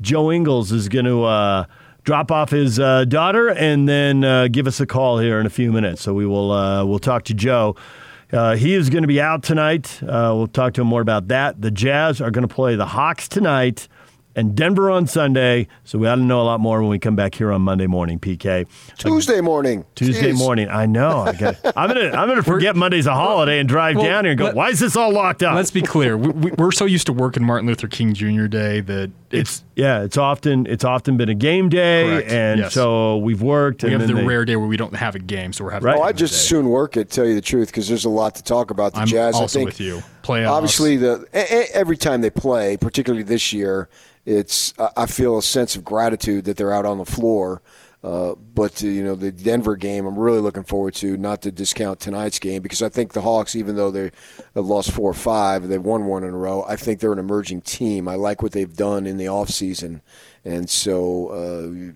Joe Ingles is going to uh, drop off his uh, daughter and then uh, give us a call here in a few minutes. So we will uh, we'll talk to Joe. Uh, he is going to be out tonight. Uh, we'll talk to him more about that. The Jazz are going to play the Hawks tonight and Denver on Sunday. So we ought to know a lot more when we come back here on Monday morning, PK. Tuesday morning. Tuesday Jeez. morning. I know. I got, I'm gonna I'm gonna forget Monday's a holiday and drive well, down here and go. let- Why is this all locked up? Let's be clear. We, we, we're so used to working Martin Luther King Jr. Day that it's yeah. It's often it's often been a game day, Correct. and Yes. so we've worked. we and have the they- rare day where we don't have a game, so we're having. Right. a Oh, I game just day. soon work it. Tell you the truth, because there's a lot to talk about the I'm Jazz. also I think with you. Playoffs. obviously the every time they play, particularly this year, it's I I feel a sense of gratitude that they're out on the floor. Uh, but uh, you know the Denver game, I'm really looking forward to. Not to discount tonight's game because I think the Hawks, even though they have lost four or five, they've won one in a row. I think they're an emerging team. I like what they've done in the offseason. and so. Uh,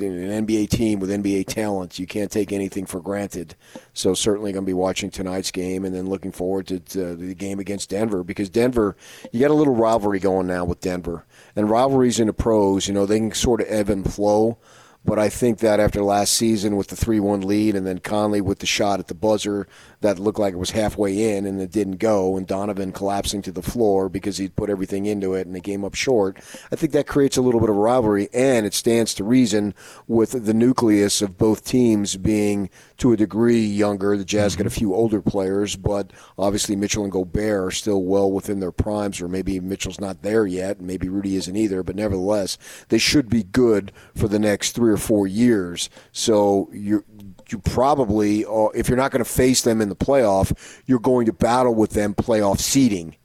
an NBA team with NBA talent, you can't take anything for granted. So certainly going to be watching tonight's game, and then looking forward to, to the game against Denver because Denver, you got a little rivalry going now with Denver, and rivalries in the pros, you know, they can sort of ebb and flow. But I think that after last season with the 3 1 lead and then Conley with the shot at the buzzer that looked like it was halfway in and it didn't go, and Donovan collapsing to the floor because he'd put everything into it and they came up short, I think that creates a little bit of rivalry. And it stands to reason with the nucleus of both teams being to a degree younger. The Jazz got a few older players, but obviously Mitchell and Gobert are still well within their primes, or maybe Mitchell's not there yet, and maybe Rudy isn't either, but nevertheless, they should be good for the next three or four years. So you you probably, uh, if you're not going to face them in the playoff, you're going to battle with them playoff seeding.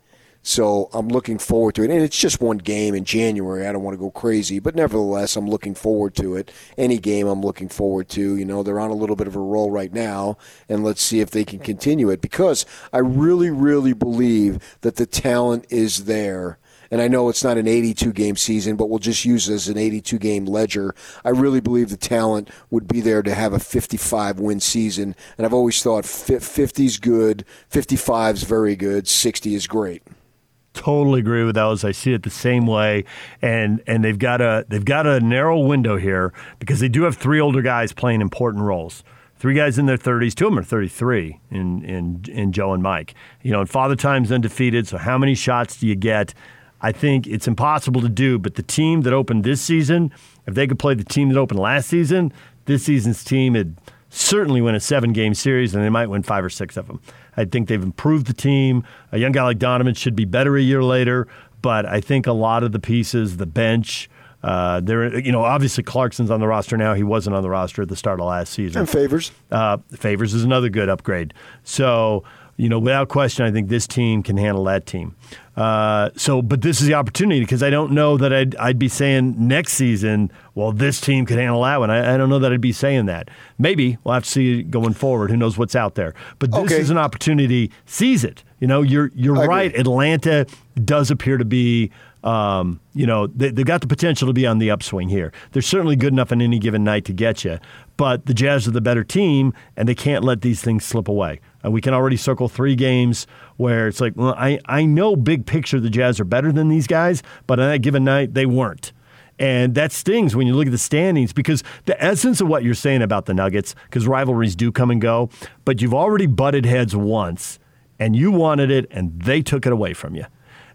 So I'm looking forward to it. And it's just one game in January. I don't want to go crazy, but nevertheless, I'm looking forward to it. Any game I'm looking forward to. You know, they're on a little bit of a roll right now, and let's see if they can continue it because I really, really believe that the talent is there. And I know it's not an 82 game season, but we'll just use it as an 82 game ledger. I really believe the talent would be there to have a 55 win season. And I've always thought 50 is good, 55 is very good, 60 is great. Totally agree with those. I see it the same way, and and they've got a they've got a narrow window here because they do have three older guys playing important roles. Three guys in their 30s, two of them are 33 in, in, in Joe and Mike. You know, and Father Time's undefeated, so how many shots do you get? I think it's impossible to do, but the team that opened this season, if they could play the team that opened last season, this season's team would certainly win a seven game series and they might win five or six of them. I think they've improved the team. A young guy like Donovan should be better a year later, but I think a lot of the pieces, the bench, uh, there, you know, obviously Clarkson's on the roster now. He wasn't on the roster at the start of last season. And favors. Uh, Favors is another good upgrade. So, you know, without question, I think this team can handle that team. Uh, so, but this is the opportunity because I don't know that I'd, I'd be saying next season, well, this team could handle that one. I, I don't know that I'd be saying that. Maybe we'll have to see going forward. Who knows what's out there? But this Okay. is an opportunity. Seize it. You know, you're you're I agree. right. Atlanta does appear to be. Um, you know, they, they've got the potential to be on the upswing here. They're certainly good enough on any given night to get you, but the Jazz are the better team, and they can't let these things slip away. And we can already circle three games where it's like, well, I, I know big picture the Jazz are better than these guys, but on that given night, they weren't. And that stings when you look at the standings because the essence of what you're saying about the Nuggets, because rivalries do come and go, but you've already butted heads once and you wanted it and they took it away from you.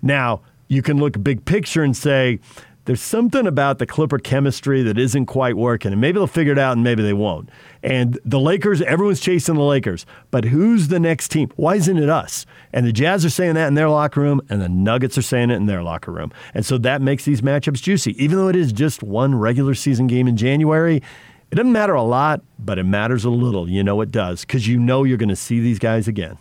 Now, you can look big picture and say, there's something about the Clipper chemistry that isn't quite working, and maybe they'll figure it out and maybe they won't. And the Lakers, everyone's chasing the Lakers, but who's the next team? Why isn't it us? And the Jazz are saying that in their locker room, and the Nuggets are saying it in their locker room. And so that makes these matchups juicy. Even though it is just one regular season game in January, it doesn't matter a lot, but it matters a little. You know it does, because you know you're going to see these guys again.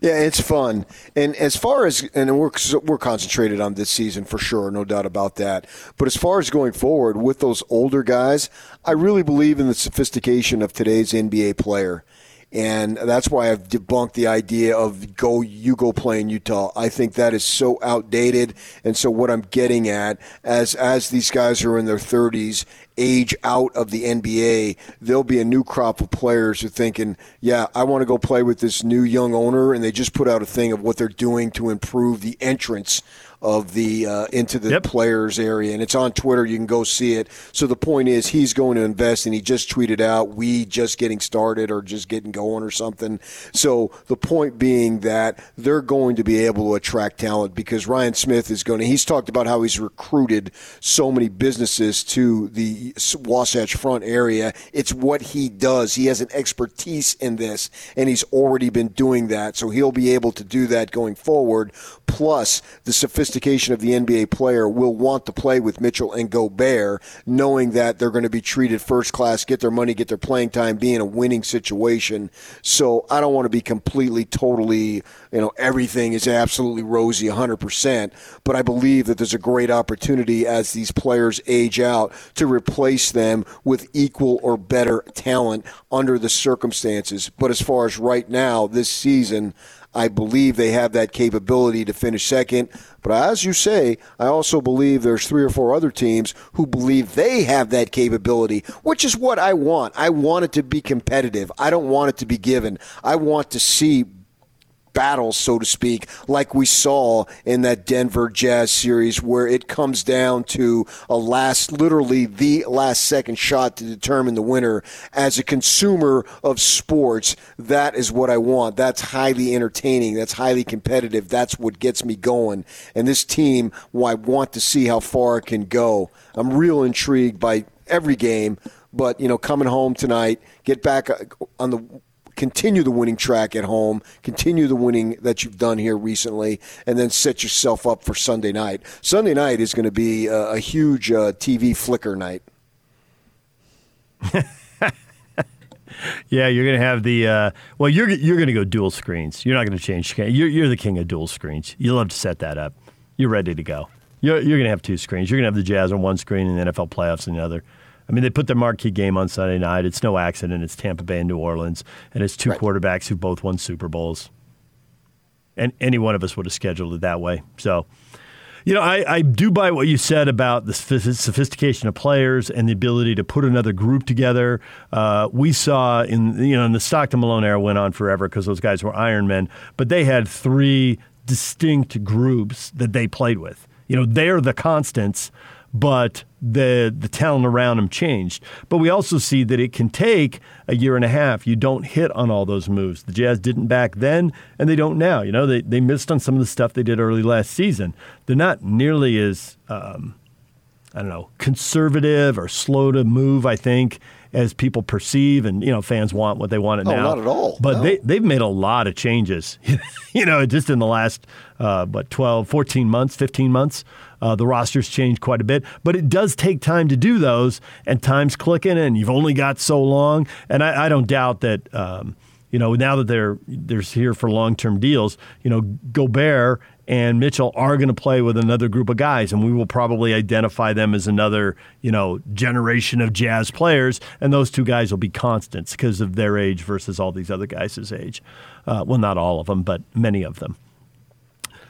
Yeah, it's fun. And as far as and we're we're concentrated on this season for sure, no doubt about that. But as far as going forward with those older guys, I really believe in the sophistication of today's NBA player. And that's why I've debunked the idea of go you go play in Utah. I think that is so outdated. And so what I'm getting at as as these guys are in their 30s, age out of the NBA, there'll be a new crop of players who are thinking, yeah, I want to go play with this new young owner, and they just put out a thing of what they're doing to improve the entrance of the uh, into the Yep. players area, and it's on Twitter. You can go see it. So the point is, he's going to invest, and he just tweeted out, "We just getting started, or just getting going, or something." So the point being that they're going to be able to attract talent because Ryan Smith is going to. He's talked about how he's recruited so many businesses to the Wasatch Front area. It's what he does. He has an expertise in this, and he's already been doing that. So he'll be able to do that going forward. Plus, the sophistication of the NBA player will want to play with Mitchell and Gobert, knowing that they're going to be treated first class, get their money, get their playing time, be in a winning situation. So I don't want to be completely, totally, you know, everything is absolutely rosy 100%. But I believe that there's a great opportunity as these players age out to replace them with equal or better talent under the circumstances. But as far as right now, this season, I believe they have that capability to finish second. But as you say, I also believe there's three or four other teams who believe they have that capability, which is what I want. I want it to be competitive. I don't want it to be given. I want to see battles, so to speak, like we saw in that Denver Jazz series, where it comes down to a last, literally the last second shot to determine the winner. As a consumer of sports, that is what I want. That's highly entertaining. That's highly competitive. That's what gets me going. And this team, well, I want to see how far it can go. I'm real intrigued by every game, but you know, coming home tonight, get back uh, on the continue the winning track at home, continue the winning that you've done here recently, and then set yourself up for Sunday night. Sunday night is going to be a, a huge uh, TV flicker night. Yeah, you're going to have the uh, well. You're you're going to go dual screens. You're not going to change. You're you're the king of dual screens. You love to set that up. You're ready to go. You're you're going to have two screens. You're going to have the Jazz on one screen and the NFL playoffs on the other. I mean, they put their marquee game on Sunday night. It's no accident. It's Tampa Bay and New Orleans, and it's two Right. quarterbacks who both won Super Bowls. And any one of us would have scheduled it that way. So, you know, I, I do buy what you said about the sophistication of players and the ability to put another group together. Uh, we saw in you know in the Stockton Malone era went on forever because those guys were Iron Men, but they had three distinct groups that they played with. You know, they're the constants, but the the talent around him changed. But we also see that it can take a year and a half. You don't hit on all those moves. The Jazz didn't back then, and they don't now. You know, they they missed on some of the stuff they did early last season. They're not nearly as um, I don't know conservative or slow to move. I think as people perceive, and you know, fans want what they want it Oh, now. not at all. But No. they they've made a lot of changes. you know, just in the last uh, what 12, 14 months, 15 months, uh, the roster's changed quite a bit. But it does take time to do those, and time's clicking, and you've only got so long. And I, I don't doubt that. Um, you know, now that they're they're here for long term deals, you know, Gobert and Mitchell are going to play with another group of guys, and we will probably identify them as another, you know, generation of Jazz players, and those two guys will be constants because of their age versus all these other guys' age. Uh, well, not all of them, but many of them.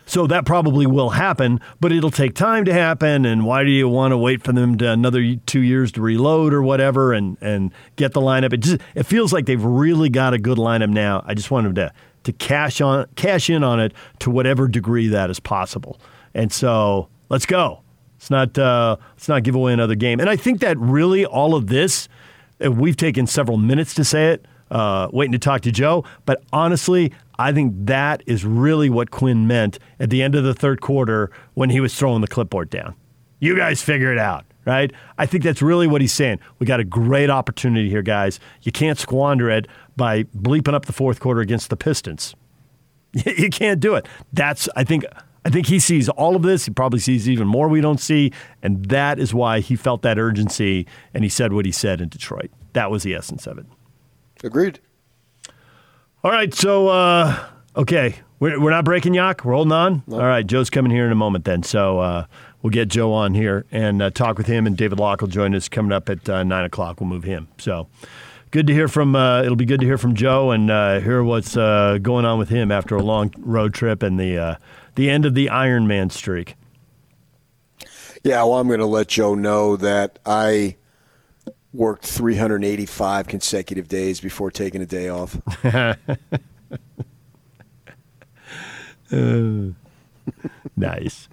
So that probably will happen, but it'll take time to happen. And why do you want to wait for them to another two years to reload or whatever and, and get the lineup? It just it feels like they've really got a good lineup now. I just want them to to cash on cash in on it to whatever degree that is possible. And so let's go. Let's not uh, let's not give away another game. And I think that really all of this, uh, we've taken several minutes to say it, uh, waiting to talk to Joe. But honestly, I think that is really what Quinn meant at the end of the third quarter when he was throwing the clipboard down. You guys figure it out, right? I think that's really what he's saying. We got a great opportunity here, guys. You can't squander it by bleeping up the fourth quarter against the Pistons. You can't do it. That's I think I think he sees all of this. He probably sees even more we don't see, and that is why he felt that urgency and he said what he said in Detroit. That was the essence of it. Agreed. All right, so uh, okay, we're, we're not breaking Yak. We're holding on. All right, Joe's coming here in a moment. Then, so uh, we'll get Joe on here and uh, talk with him. And David Locke will join us coming up at uh, nine o'clock. We'll move him. So good to hear from. Uh, it'll be good to hear from Joe and uh, hear what's uh, going on with him after a long road trip and the uh, the end of the Ironman streak. Yeah, well, I'm going to let Joe know that I worked 385 consecutive days before taking a day off. Uh, nice.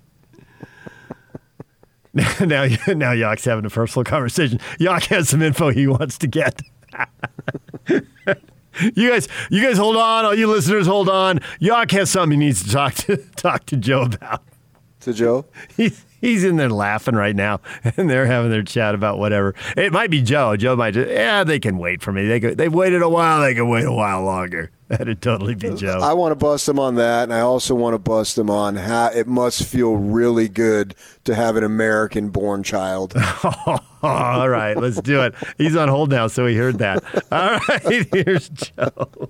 now, now Yock's having a personal conversation. Yock has some info he wants to get. you guys, you guys, hold on. All you listeners, hold on. Yock has something he needs to talk to talk to Joe about. To Joe, he's he's in there laughing right now, and they're having their chat about whatever. It might be Joe. Joe might just, yeah, they can wait for me. They could, they've waited a while. They can wait a while longer. That'd totally be uh, Joe. I want to bust him on that, and I also want to bust him on how it must feel really good to have an American-born child. All right, let's do it. He's on hold now, so he heard that. All right, here's Joe.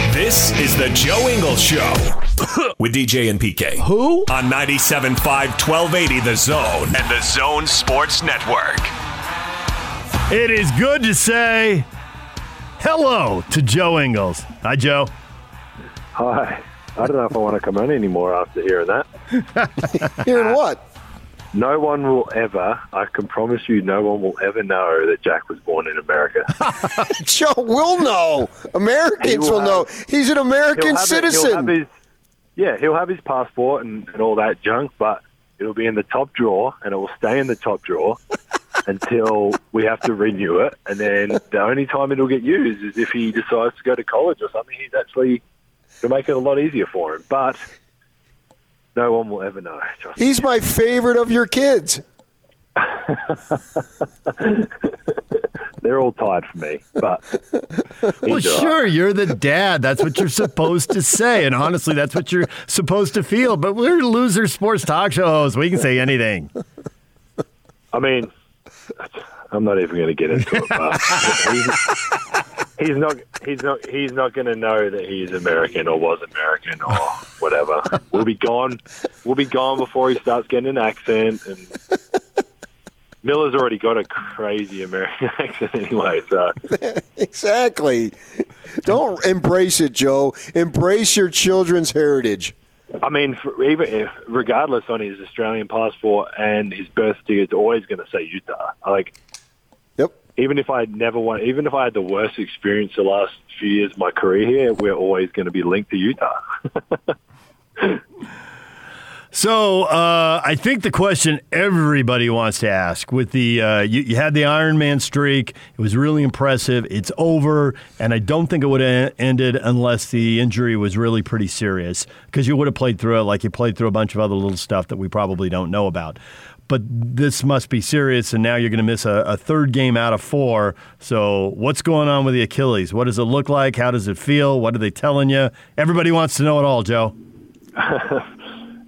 This is the Joe Ingles Show with DJ and PK. Who? On 97.5 1280 The Zone and the Zone Sports Network. It is good to say hello to Joe Ingles. Hi, Joe. Hi. I don't know if I want to come on anymore after hearing that. Hearing what? No one will ever, I can promise you, no one will ever know that Jack was born in America. Joe will know. Americans will will know. He's an American He'll it- he'll citizen. have his, yeah, he'll have his passport and, and all that junk, but it'll be in the top drawer and it will stay in the top drawer until we have to renew it. And then the only time it'll get used is if he decides to go to college or something. He's actually it'll make it a lot easier for him. But no one will ever know. Trust me. He's my favorite of your kids. They're all tired for me, but Well, he's all right. sure, you're the dad. That's what you're supposed to say. And honestly, that's what you're supposed to feel. But we're loser sports talk shows. We can say anything. I mean, I'm not even going to get into it, but he's, not. He's not. He's not going to know that he's American or was American or whatever. We'll be gone. We'll be gone before he starts getting an accent. And Milla's already got a crazy American accent anyway. So Exactly. Don't embrace it, Joe. Embrace your children's heritage. I mean, even if, regardless on his Australian passport and his birth certificate, it's always going to say Utah. Like. Even if I never won, even if I had the worst experience the last few years of my career here, we're always going to be linked to Utah. So uh, I think the question everybody wants to ask with the uh, you, you had the Iron Man streak. It was really impressive. It's over, and I don't think it would have ended unless the injury was really pretty serious because you would have played through it like you played through a bunch of other little stuff that we probably don't know about. But this must be serious, and now you're going to miss a, a third game out of four. So, what's going on with the Achilles? What does it look like? How does it feel? What are they telling you? Everybody wants to know it all, Joe.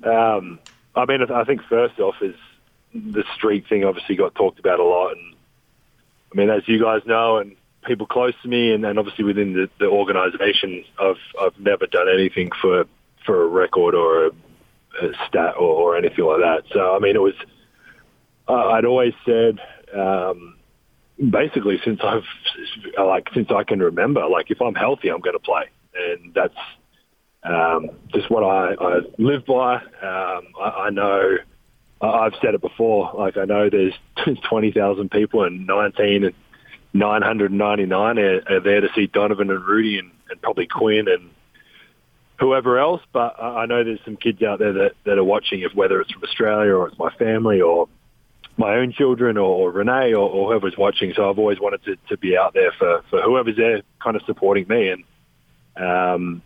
Um, I mean, I think first off is the streak thing. Obviously, got talked about a lot, and I mean, as you guys know, and people close to me, and, and obviously within the, the organisation, I've I've never done anything for for a record or a, a stat or, or anything like that. So, I mean, it was uh, I'd always said. Um, basically since I've like since I can remember like if I'm healthy I'm going to play and that's um, just what I, I live by. Um, I, I know I've said it before. Like I know there's twenty thousand people and nineteen and nine hundred ninety nine are, are there to see Donovan and Rudy and, and probably Quinn and whoever else. But I know there's some kids out there that, that are watching. If whether it's from Australia or it's my family or my own children or, or Renae or, or whoever's watching. So I've always wanted to, to be out there for, for whoever's there kind of supporting me. And um,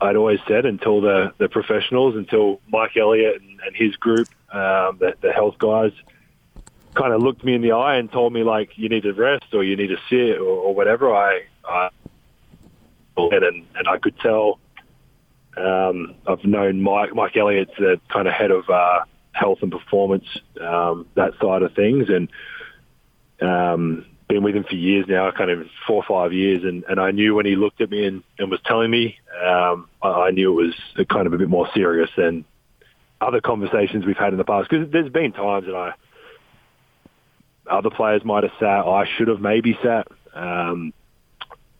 I'd always said until the, the professionals, until Mike Elliott and, and his group, um, the, the health guys, kind of looked me in the eye and told me like you need to rest or you need to sit or, or whatever. I, I and and I could tell. Um, I've known Mike Mike Elliott's the kind of head of uh, health and performance um, that side of things, and um, been with him for years now, kind of four or five years, and, and I knew when he looked at me and, and was telling me, um, I, I knew it was kind of a bit more serious than other conversations we've had in the past. Because there's been times that I other players might have sat. I should have maybe sat. Um,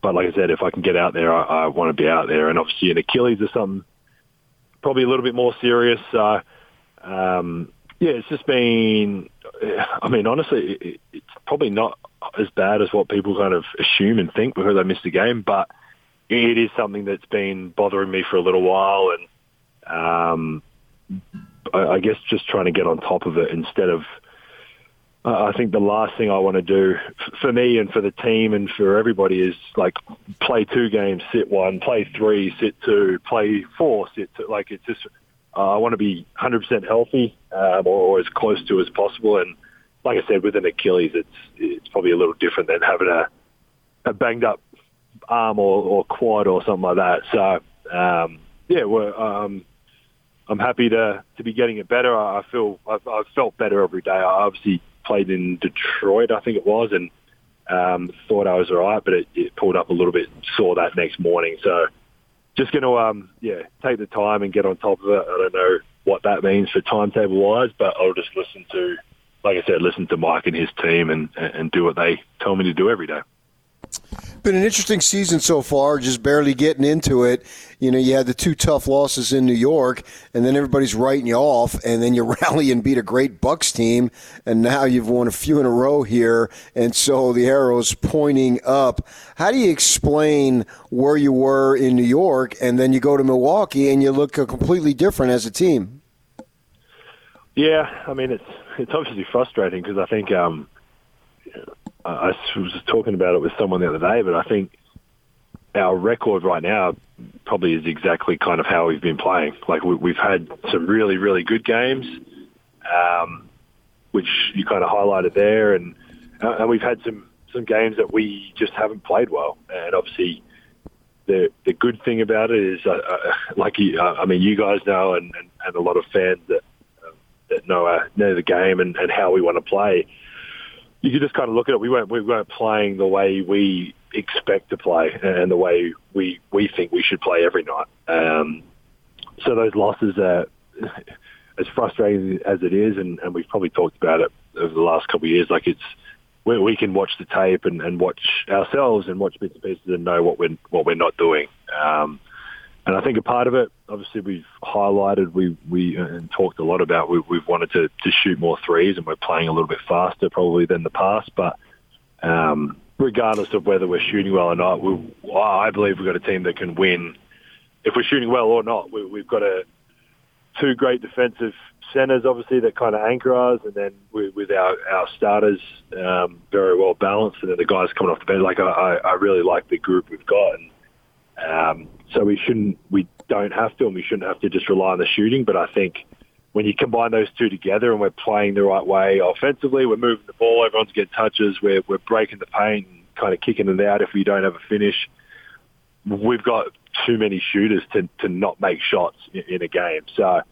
but like I said, if I can get out there, I, I want to be out there. And obviously, an Achilles is something probably a little bit more serious. So, um, yeah, it's just been. I mean, honestly, it's probably not as bad as what people kind of assume and think because I missed a game, but it is something that's been bothering me for a little while, and um, I, guess just trying to get on top of it instead of. I think the last thing I want to do for me and for the team and for everybody is like play two games, sit one, play three, sit two, play four, sit two. Like it's just uh, I want to be 100% healthy um, or, or as close to as possible. And like I said, with an Achilles, it's it's probably a little different than having a a banged up arm or, or quad or something like that. So um, yeah, we're, um, I'm happy to to be getting it better. I feel I've, I've felt better every day. I obviously played in Detroit, I think it was, and um, thought I was all right, but it, it pulled up a little bit. Saw that next morning, so just going to um, yeah take the time and get on top of it. I don't know what that means for timetable wise, but I'll just listen to, like I said, listen to Mike and his team and and do what they tell me to do every day. Been an interesting season so far, just barely getting into it. You know, you had the two tough losses in New York, and then everybody's writing you off, and then you rally and beat a great Bucks team, and now you've won a few in a row here, and so the arrow's pointing up. How do you explain where you were in New York, and then you go to Milwaukee, and you look completely different as a team? Yeah, I mean it's it's obviously frustrating because I think um, I was talking about it with someone the other day, but I think our record right now probably is exactly kind of how we've been playing. Like we, have had some really, really good games, um, which you kind of highlighted there, and uh, and we've had some some games that we just haven't played well. And obviously, the the good thing about it is, uh, uh, like you, uh, I mean, you guys know, and, and, and a lot of fans that um, that know uh, know the game and, and how we want to play you just kind of look at it. We weren't we weren't playing the way we expect to play and the way we we think we should play every night. Um, so those losses are as frustrating as it is, and, and we've probably talked about it over the last couple of years. Like it's where we can watch the tape and, and watch ourselves and watch bits and pieces and know what we're what we're not doing. Um, and I think a part of it, obviously, we've highlighted, we we uh, and talked a lot about. We, we've wanted to, to shoot more threes, and we're playing a little bit faster probably than the past. But um, regardless of whether we're shooting well or not, we, I believe we've got a team that can win if we're shooting well or not. We, we've got a two great defensive centers, obviously, that kind of anchor us, and then we, with our our starters um, very well balanced, and then the guys coming off the bench. Like I, I really like the group we've got. And, um, so we shouldn't, we don't have to, and we shouldn't have to just rely on the shooting. But I think when you combine those two together and we're playing the right way offensively, we're moving the ball, everyone's getting touches, we're, we're breaking the paint and kind of kicking it out if we don't have a finish. We've got too many shooters to, to not make shots in, in a game. So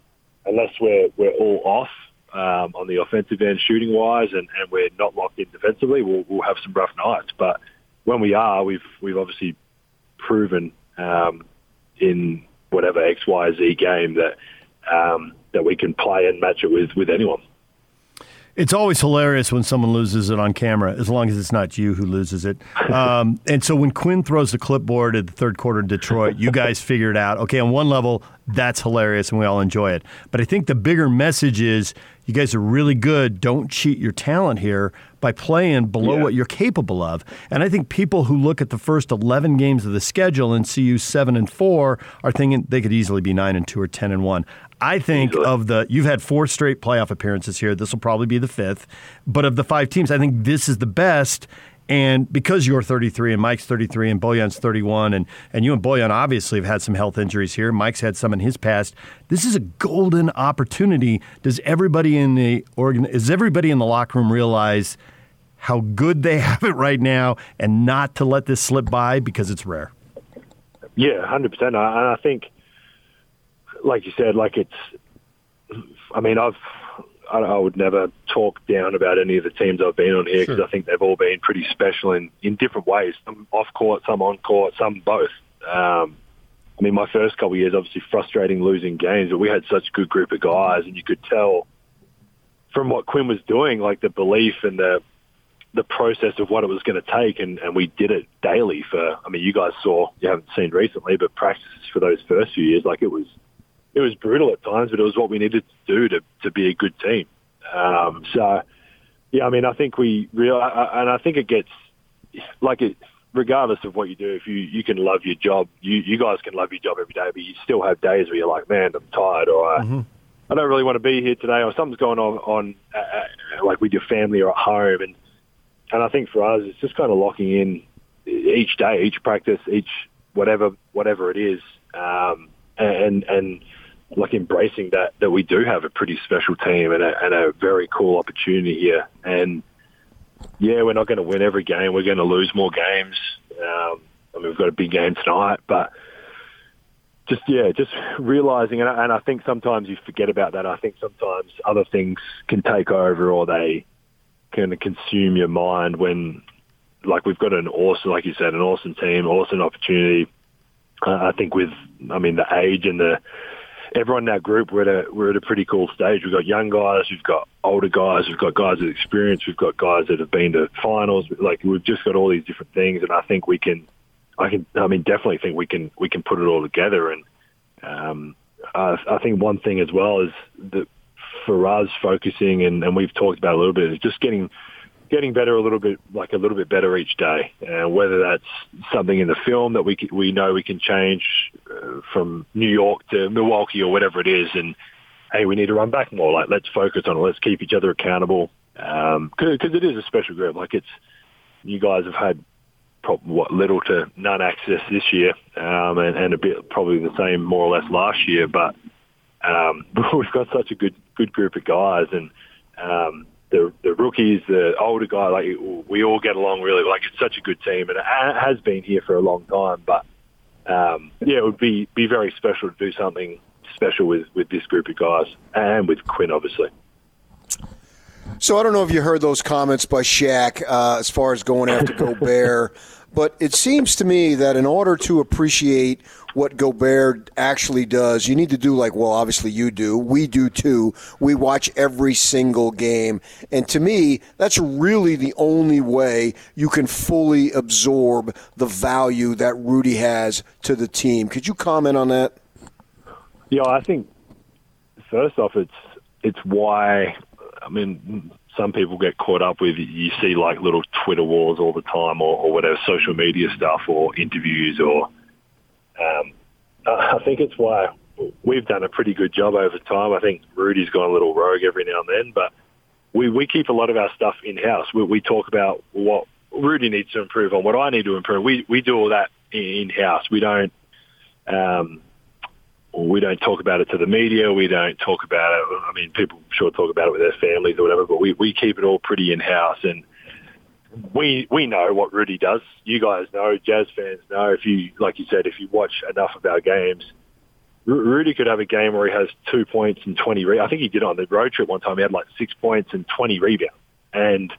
unless we're, we're all off um, on the offensive end shooting wise and, and we're not locked in defensively, we'll, we'll have some rough nights. But when we are, we've, we've obviously proven um, in whatever X, Y, Z game that um, that we can play and match it with with anyone. It's always hilarious when someone loses it on camera, as long as it's not you who loses it. Um, and so when Quinn throws the clipboard at the third quarter in Detroit, you guys figure it out. Okay, on one level, that's hilarious and we all enjoy it. But I think the bigger message is you guys are really good. Don't cheat your talent here by playing below yeah. what you're capable of. And I think people who look at the first 11 games of the schedule and see you 7 and 4 are thinking they could easily be 9 and 2 or 10 and 1. I think easily. of the you've had four straight playoff appearances here. This will probably be the fifth. But of the five teams, I think this is the best. And because you're 33 and Mike's 33 and Bojan's 31, and, and you and Bojan obviously have had some health injuries here. Mike's had some in his past. This is a golden opportunity. Does everybody in the organ, does everybody in the locker room realize how good they have it right now and not to let this slip by because it's rare? Yeah, 100%. And I think, like you said, like it's, I mean, I've, I, I would never talk down about any of the teams I've been on here because sure. I think they've all been pretty special in, in different ways. Some off court, some on court, some both. Um, I mean, my first couple of years, obviously frustrating losing games, but we had such a good group of guys, and you could tell from what Quinn was doing, like the belief and the the process of what it was going to take, and, and we did it daily for. I mean, you guys saw you haven't seen recently, but practices for those first few years, like it was, it was brutal at times, but it was what we needed to do to to be a good team. Um, so, yeah, I mean, I think we real, and I think it gets like it. Regardless of what you do, if you you can love your job, you you guys can love your job every day, but you still have days where you're like, man, I'm tired, or I, I don't really want to be here today, or something's going on on uh, uh, like with your family or at home, and and I think for us, it's just kind of locking in each day, each practice, each whatever whatever it is, um, and and like embracing that that we do have a pretty special team and a, and a very cool opportunity here. And yeah, we're not going to win every game. We're going to lose more games. Um, I mean, we've got a big game tonight, but just yeah, just realizing, and I, and I think sometimes you forget about that. I think sometimes other things can take over, or they can consume your mind when, like, we've got an awesome, like you said, an awesome team, awesome opportunity. I think with, I mean, the age and the everyone in our group, we're at a we're at a pretty cool stage. We've got young guys, we've got older guys, we've got guys with experience, we've got guys that have been to finals. Like we've just got all these different things, and I think we can, I can, I mean, definitely think we can we can put it all together. And um, I, I think one thing as well is that for us focusing, and, and we've talked about a little bit, is just getting getting better a little bit, like a little bit better each day. Whether that's something in the film that we we know we can change uh, from New York to Milwaukee or whatever it is, and hey, we need to run back more. Like let's focus on it. Let's keep each other accountable because um, it is a special group. Like it's you guys have had probably what little to none access this year, um, and, and a bit probably the same more or less last year, but. Um, we've got such a good good group of guys, and um, the the rookies, the older guy, like we all get along really. Like it's such a good team, and it has been here for a long time. But um, yeah, it would be be very special to do something special with with this group of guys, and with Quinn, obviously. So I don't know if you heard those comments by Shaq uh, as far as going after Gobert, but it seems to me that in order to appreciate what Gobert actually does, you need to do like, well, obviously you do. We do too. We watch every single game. And to me, that's really the only way you can fully absorb the value that Rudy has to the team. Could you comment on that? Yeah, I think first off, it's it's why. I mean, some people get caught up with you see like little Twitter wars all the time, or, or whatever social media stuff, or interviews, or um, I think it's why we've done a pretty good job over time. I think Rudy's gone a little rogue every now and then, but we, we keep a lot of our stuff in house. We, we talk about what Rudy needs to improve on, what I need to improve. We we do all that in house. We don't um, we don't talk about it to the media. We don't talk about it. I mean, people sure talk about it with their families or whatever, but we we keep it all pretty in house and we we know what Rudy does. You guys know, Jazz fans know. If you like you said, if you watch enough of our games, Rudy could have a game where he has two points and twenty. Re- I think he did on the road trip one time. He had like six points and twenty rebounds, and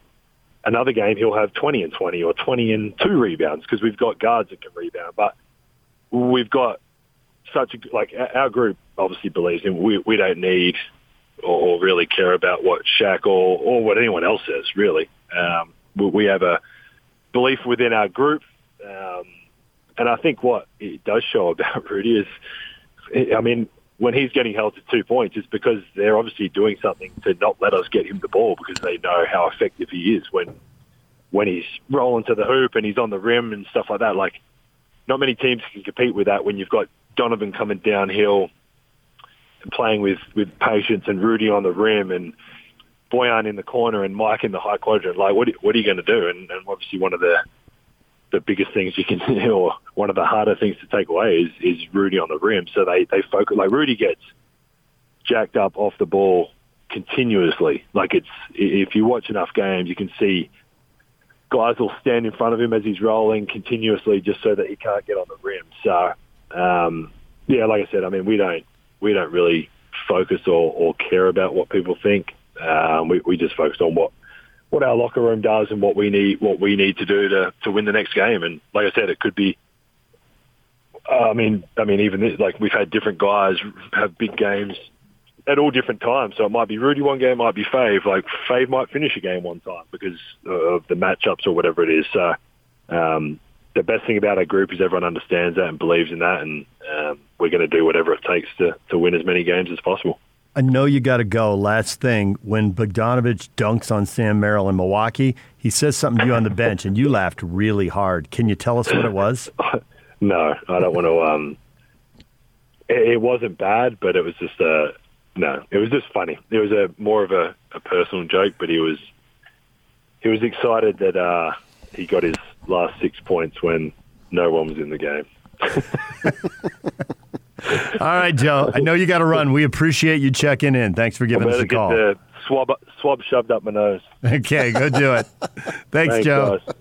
another game he'll have twenty and twenty or twenty and two rebounds because we've got guards that can rebound. But we've got such a like our group obviously believes in we we don't need or really care about what Shaq or or what anyone else says really. Um, we have a belief within our group. Um, and I think what it does show about Rudy is, I mean, when he's getting held to two points, it's because they're obviously doing something to not let us get him the ball because they know how effective he is when when he's rolling to the hoop and he's on the rim and stuff like that. Like, not many teams can compete with that when you've got Donovan coming downhill and playing with with patience and Rudy on the rim and Bojan in the corner and Mike in the high quadrant. Like, what what are you going to do? And, and obviously, one of the the biggest things you can do, or one of the harder things to take away, is is Rudy on the rim. So they they focus like Rudy gets jacked up off the ball continuously. Like it's if you watch enough games, you can see guys will stand in front of him as he's rolling continuously, just so that he can't get on the rim. So um, yeah, like I said, I mean we don't we don't really focus or, or care about what people think. Um, we, we just focus on what what our locker room does and what we need what we need to do to to win the next game. And like I said, it could be. Uh, I mean, I mean, even this, like we've had different guys have big games at all different times. So it might be Rudy one game, might be Fave. Like Fave might finish a game one time because of the matchups or whatever it is. So um, the best thing about our group is everyone understands that and believes in that, and um, we're going to do whatever it takes to, to win as many games as possible. I know you got to go. Last thing, when Bogdanovich dunks on Sam Merrill in Milwaukee, he says something to you on the bench, and you laughed really hard. Can you tell us what it was? no, I don't want to. Um, it, it wasn't bad, but it was just a no. It was just funny. It was a more of a, a personal joke, but he was he was excited that uh, he got his last six points when no one was in the game. All right, Joe. I know you got to run. We appreciate you checking in. Thanks for giving us a get call. the swab swab shoved up my nose. Okay, go do it. Thanks, Thanks, Joe. guys.